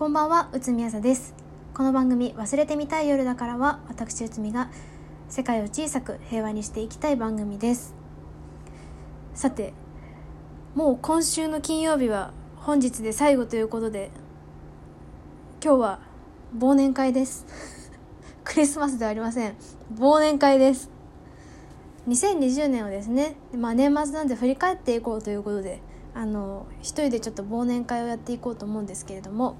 こんばんは、内海あさです。この番組忘れてみたい夜だからは私内海が世界を小さく平和にしていきたい番組です。さて、もう今週の金曜日は本日で最後ということで、今日は忘年会です。クリスマスではありません。忘年会です。2020年をですね、まあ、年末なんで振り返っていこうということであの一人でちょっと忘年会をやっていこうと思うんですけれども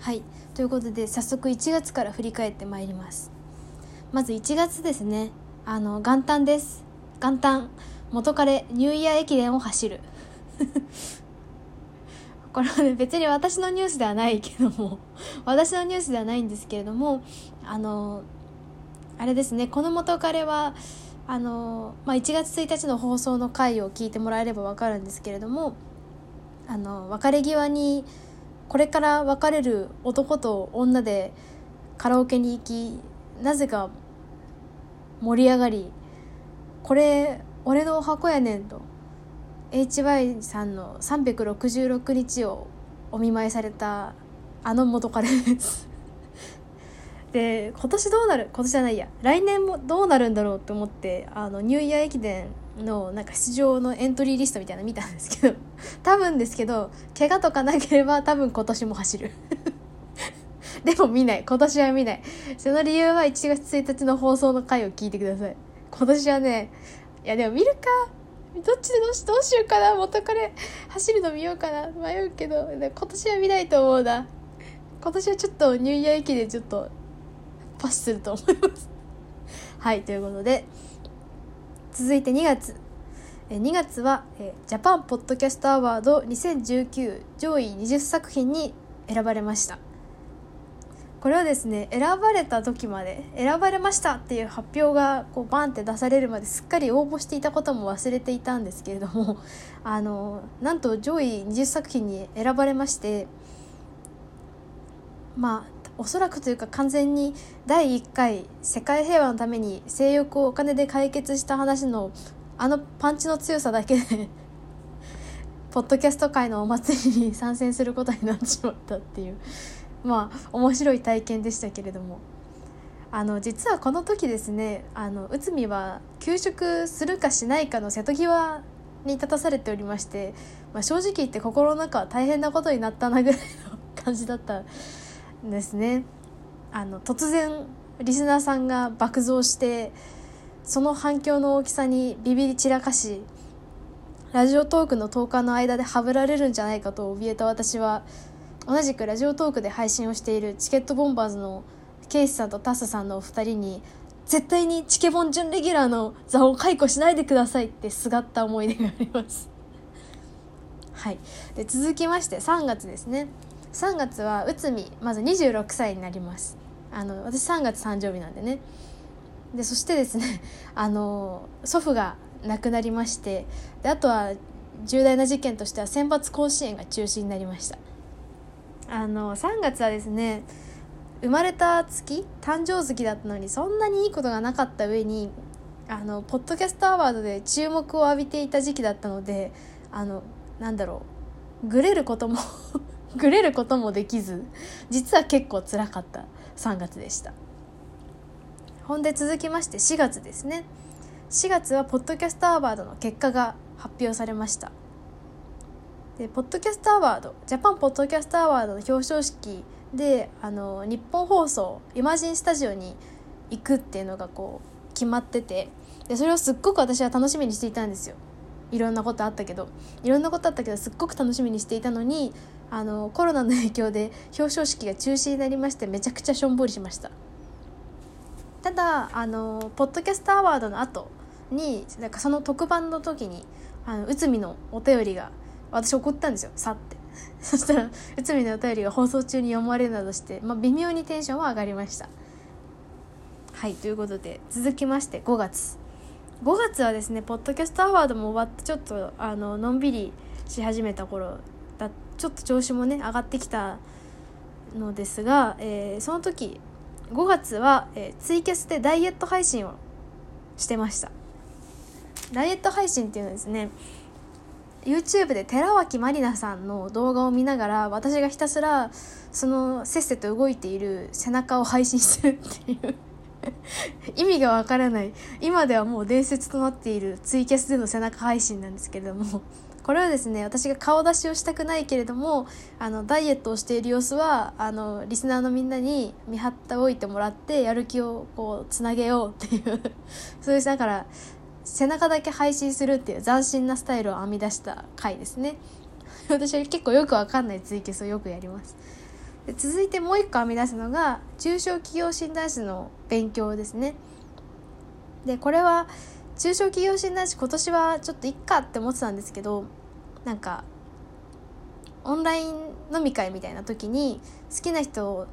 はい。ということで早速1月から振り返ってまいります。まず1月ですね。あの元旦です。元旦。元彼ニューイヤー駅伝を走る。これはね別に私のニュースではないけども私のニュースではないんですけれどもあのあれですね。この元彼はあの、まあ、1月1日の放送の回を聞いてもらえれば分かるんですけれどもあの別れ際にこれから別れる男と女でカラオケに行きなぜか盛り上がり「これ俺のお箱やねん」と HY さんの366日をお見舞いされたあの元彼です。で今年どうなる？今年じゃないや来年もどうなるんだろうって思ってあのニューイヤー駅伝のなんか出場のエントリーリストみたいなの見たんですけど 多分ですけど怪我とかなければ多分今年も走る。でも見ない。今年は見ない。その理由は1月1日の放送の回を聞いてください。今年はねいやでも見るか。どっちでどうしどうしようかな。元彼走るの見ようかな。迷うけど今年は見ないと思うな。今年はちょっとニューイヤー駅伝ちょっとパスすると思います。はいということで続いて2月。2月はジャパンポッドキャストアワード2019上位20作品に選ばれました。これはですね選ばれた時まで選ばれましたっていう発表がこうバンって出されるまですっかり応募していたことも忘れていたんですけれども あのなんと上位20作品に選ばれましてまあおそらくというか完全に第1回世界平和のために性欲をお金で解決した話のあのパンチの強さだけで ポッドキャスト界のお祭りに参戦することになってしまったっていう。まあ面白い体験でしたけれども。あの実はこの時ですねあの内海は休職するかしないかの瀬戸際に立たされておりまして、まあ、正直言って心の中は大変なことになったなぐらいの感じだったですね。あの突然リスナーさんが爆増してその反響の大きさにビビり散らかしラジオトークの10日の間ではぶられるんじゃないかと怯えた私は同じくラジオトークで配信をしているチケットボンバーズのケイスさんとタッサさんのお二人に絶対にチケボン準レギュラーの座を解雇しないでくださいってすがった思い出があります。はい、で続きまして3月ですね。3月は内海まず26歳になります。あの私3月誕生日なんでね。でそしてですね あの祖父が亡くなりましてであとは重大な事件としては選抜甲子園が中止になりました。あの3月はですね生まれた月誕生月だったのにそんなにいいことがなかった上にあのポッドキャストアワードで注目を浴びていた時期だったのであのなんだろうグレることも グレることもできず実は結構辛かった。3月でした。ほんで続きまして4月ですね。4月はポッドキャストアワードの結果が発表されました。でポッドキャストアワードジャパンポッドキャストアワードの表彰式であの日本放送イマジンスタジオに行くっていうのがこう決まっててでそれをすっごく私は楽しみにしていたんですよ。いろんなことあったけどいろんなことあったけどすっごく楽しみにしていたのにあのコロナの影響で表彰式が中止になりましてめちゃくちゃしょんぼりしました。ただあのポッドキャストアワードの後になんかその特番の時にあの内海のお便りが私送ったんですよ。さって。そしたら内海のお便りが放送中に読まれるなどして、まあ、微妙にテンションは上がりました。はいということで続きまして5月。5月はですねポッドキャストアワードも終わってちょっとあののんびりし始めた頃だちょっと調子もね上がってきたのですが、えー、その時5月は、えー、ツイキャスでダイエット配信をしてました。ダイエット配信っていうのはですね YouTube で寺脇まりなさんの動画を見ながら私がひたすらそのせっせと動いている背中を配信するっていう 意味がわからない今ではもう伝説となっているツイキャスでの背中配信なんですけれども。これはですね私が顔出しをしたくないけれどもあのダイエットをしている様子はあのリスナーのみんなに見張っておいてもらってやる気をこうつなげようっていう。そういうだから背中だけ配信するっていう斬新なスタイルを編み出した回ですね。私は結構よくわかんないツイキャスをよくやります。で続いてもう一個編み出すのが中小企業診断士の勉強ですね。でこれは中小企業診断士今年はちょっといっかって思ってたんですけどなんかオンライン飲み会みたいな時に好きな人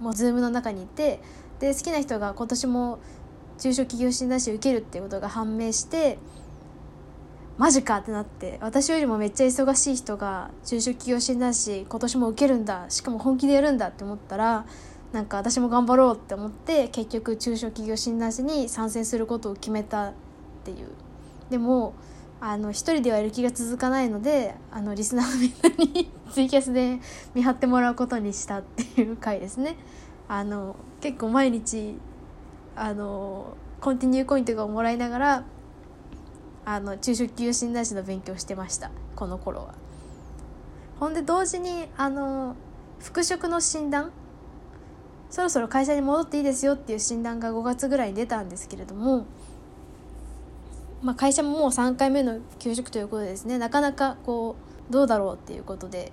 も Zoom の中にいてで好きな人が今年も中小企業診断士受けるっていうことが判明してマジかってなって私よりもめっちゃ忙しい人が中小企業診断士今年も受けるんだしかも本気でやるんだって思ったらなんか私も頑張ろうって思って結局中小企業診断士に参戦することを決めたっていう。でもあの一人ではやる気が続かないのであのリスナーのみんなにツイキャスで 見張ってもらうことにしたっていう回ですね。あの結構毎日あのコンティニューコインとかをもらいながらあの中小企業診断士の勉強してました。この頃は。ほんで同時にあの復職の診断。そろそろ会社に戻っていいですよっていう診断が5月ぐらいに出たんですけれども、まあ、会社ももう3回目の休職ということでですね。なかなかこうどうだろうっていうことで。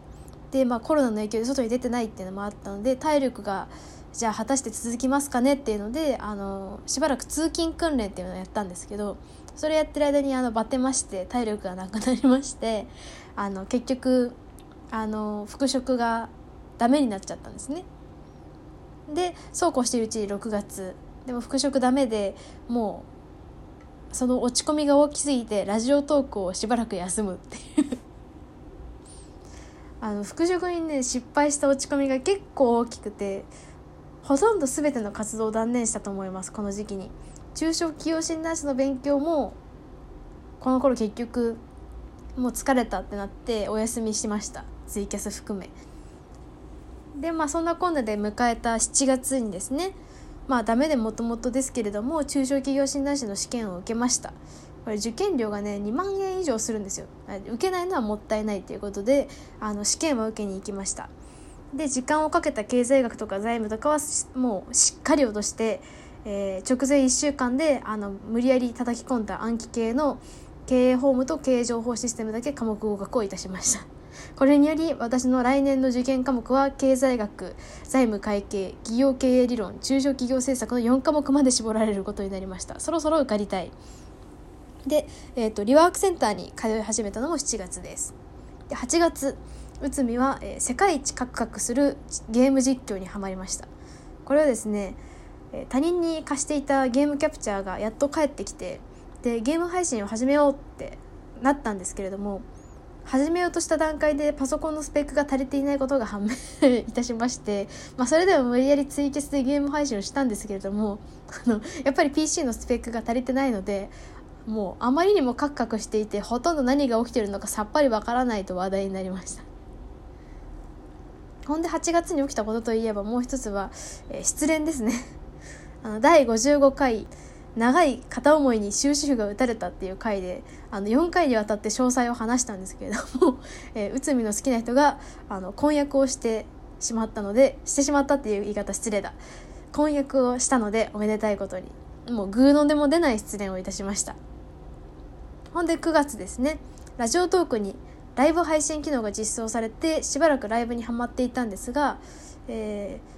で、まあ、コロナの影響で外に出てないっていうのもあったので体力がじゃあ果たして続きますかねっていうのであのしばらく通勤訓練っていうのをやったんですけどそれやってる間にあのバテまして体力がなくなりましてあの結局あの復職がダメになっちゃったんですね。でそうこうしているうちに6月。でも復職ダメでもうその落ち込みが大きすぎてラジオトークをしばらく休むっていう。あの復職にね失敗した落ち込みが結構大きくてほとんど全ての活動を断念したと思いますこの時期に。中小企業診断士の勉強もこの頃結局もう疲れたってなってお休みしました。ツイキャス含め。でまあそんなこんなで迎えた7月にですねまあダメでもともとですけれども中小企業診断士の試験を受けました。これ受験料がね2万円以上するんですよ。受けないのはもったいないということであの試験を受けに行きました。で時間をかけた経済学とか財務とかはもうしっかり落としてえー、直前1週間であの無理やり叩き込んだ暗記系の経営法務と経営情報システムだけ科目合格をいたしました。これにより私の来年の受験科目は経済学財務会計企業経営理論中小企業政策の4科目まで絞られることになりました。そろそろ受かりたい。で、えーと、リワークセンターに通い始めたのも7月です。で8月内海は、えー、世界一カクカクするゲーム実況にはまりました。これはですね他人に貸していたゲームキャプチャーがやっと帰ってきてでゲーム配信を始めようってなったんですけれども始めようとした段階でパソコンのスペックが足りていないことが判明いたしまして、まあ、それでも無理やりツイキャスでゲーム配信をしたんですけれども あのやっぱり PC のスペックが足りてないのでもうあまりにもカクカクしていてほとんど何が起きてるのかさっぱりわからないと話題になりました。ほんで8月に起きたことといえばもう一つは、えー、失恋ですね。あの第55回長い片思いに終止符が打たれたっていう回であの4回にわたって詳細を話したんですけれども、えー、内海の好きな人があの婚約をしてしまったのでしてしまったっていう言い方失礼だ。婚約をしたのでおめでたいことに。もうグーのでも出ない失恋をいたしました。ほんで9月ですね。ラジオトークにライブ配信機能が実装されてしばらくライブにはまっていたんですが、えー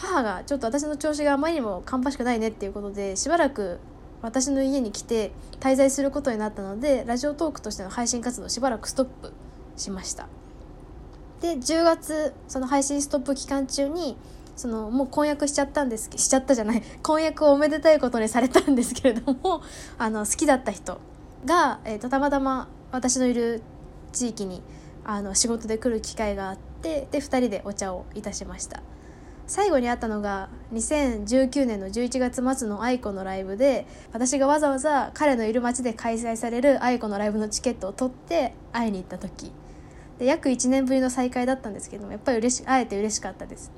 母がちょっと私の調子があまりにも芳しくないねっていうことでしばらく私の家に来て滞在することになったのでラジオトークとしての配信活動しばらくストップしました。で10月その配信ストップ期間中にそのもう婚約しちゃったんですしちゃったじゃない。婚約をおめでたいことにされたんですけれどもあの好きだった人が、えーと、たまたま私のいる地域にあの仕事で来る機会があってで2人でお茶をいたしました。最後にあったのが2019年の11月末の愛子のライブで私がわざわざ彼のいる街で開催される愛子のライブのチケットを取って会いに行った時。で約1年ぶりの再会だったんですけどもやっぱり嬉し会えて嬉しかったです。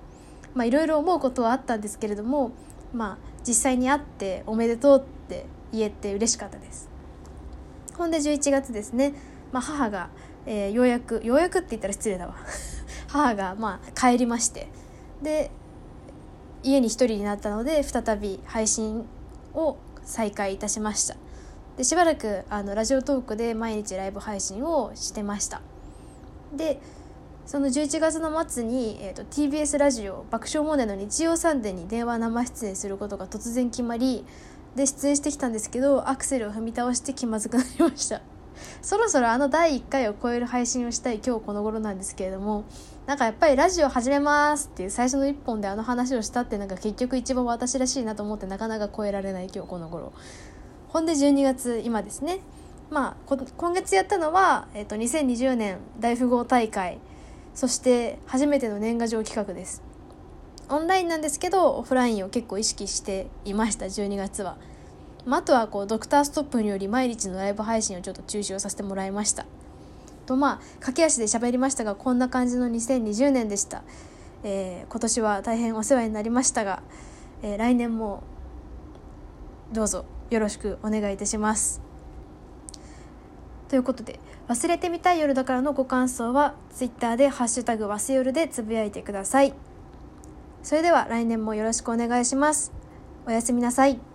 まあいろいろ思うことはあったんですけれどもまあ実際に会っておめでとうって言えて嬉しかったです。ほんで11月ですね、まあ、母が、えー、ようやくようやくって言ったら失礼だわ。母がまあ帰りまして。で家に一人になったので再び配信を再開いたしました。でしばらくあのラジオトークで毎日ライブ配信をしてました。でその11月の末に、えーと、TBS ラジオ「爆笑モネ」の日曜サンデーに電話生出演することが突然決まりで出演してきたんですけどアクセルを踏み倒して気まずくなりました。そろそろあの第1回を超える配信をしたい今日この頃なんですけれどもなんかやっぱりラジオ始めますっていう最初の1本であの話をしたってなんか結局一番私らしいなと思ってなかなか超えられない今日この頃。ほんで12月今ですね。まあ今月やったのは、えー、と2020年大富豪大会そして初めての年賀状企画です。オンラインなんですけどオフラインを結構意識していました12月は、まあ、あとはこうドクターストップにより毎日のライブ配信をちょっと中止をさせてもらいました。とまあ駆け足で喋りましたがこんな感じの2020年でした、えー、今年は大変お世話になりましたが、えー、来年もどうぞよろしくお願いいたします。ということで忘れてみたい夜だからのご感想は Twitter で「ハッシュタグ忘れ夜」でつぶやいてください。それでは来年もよろしくお願いします。おやすみなさい。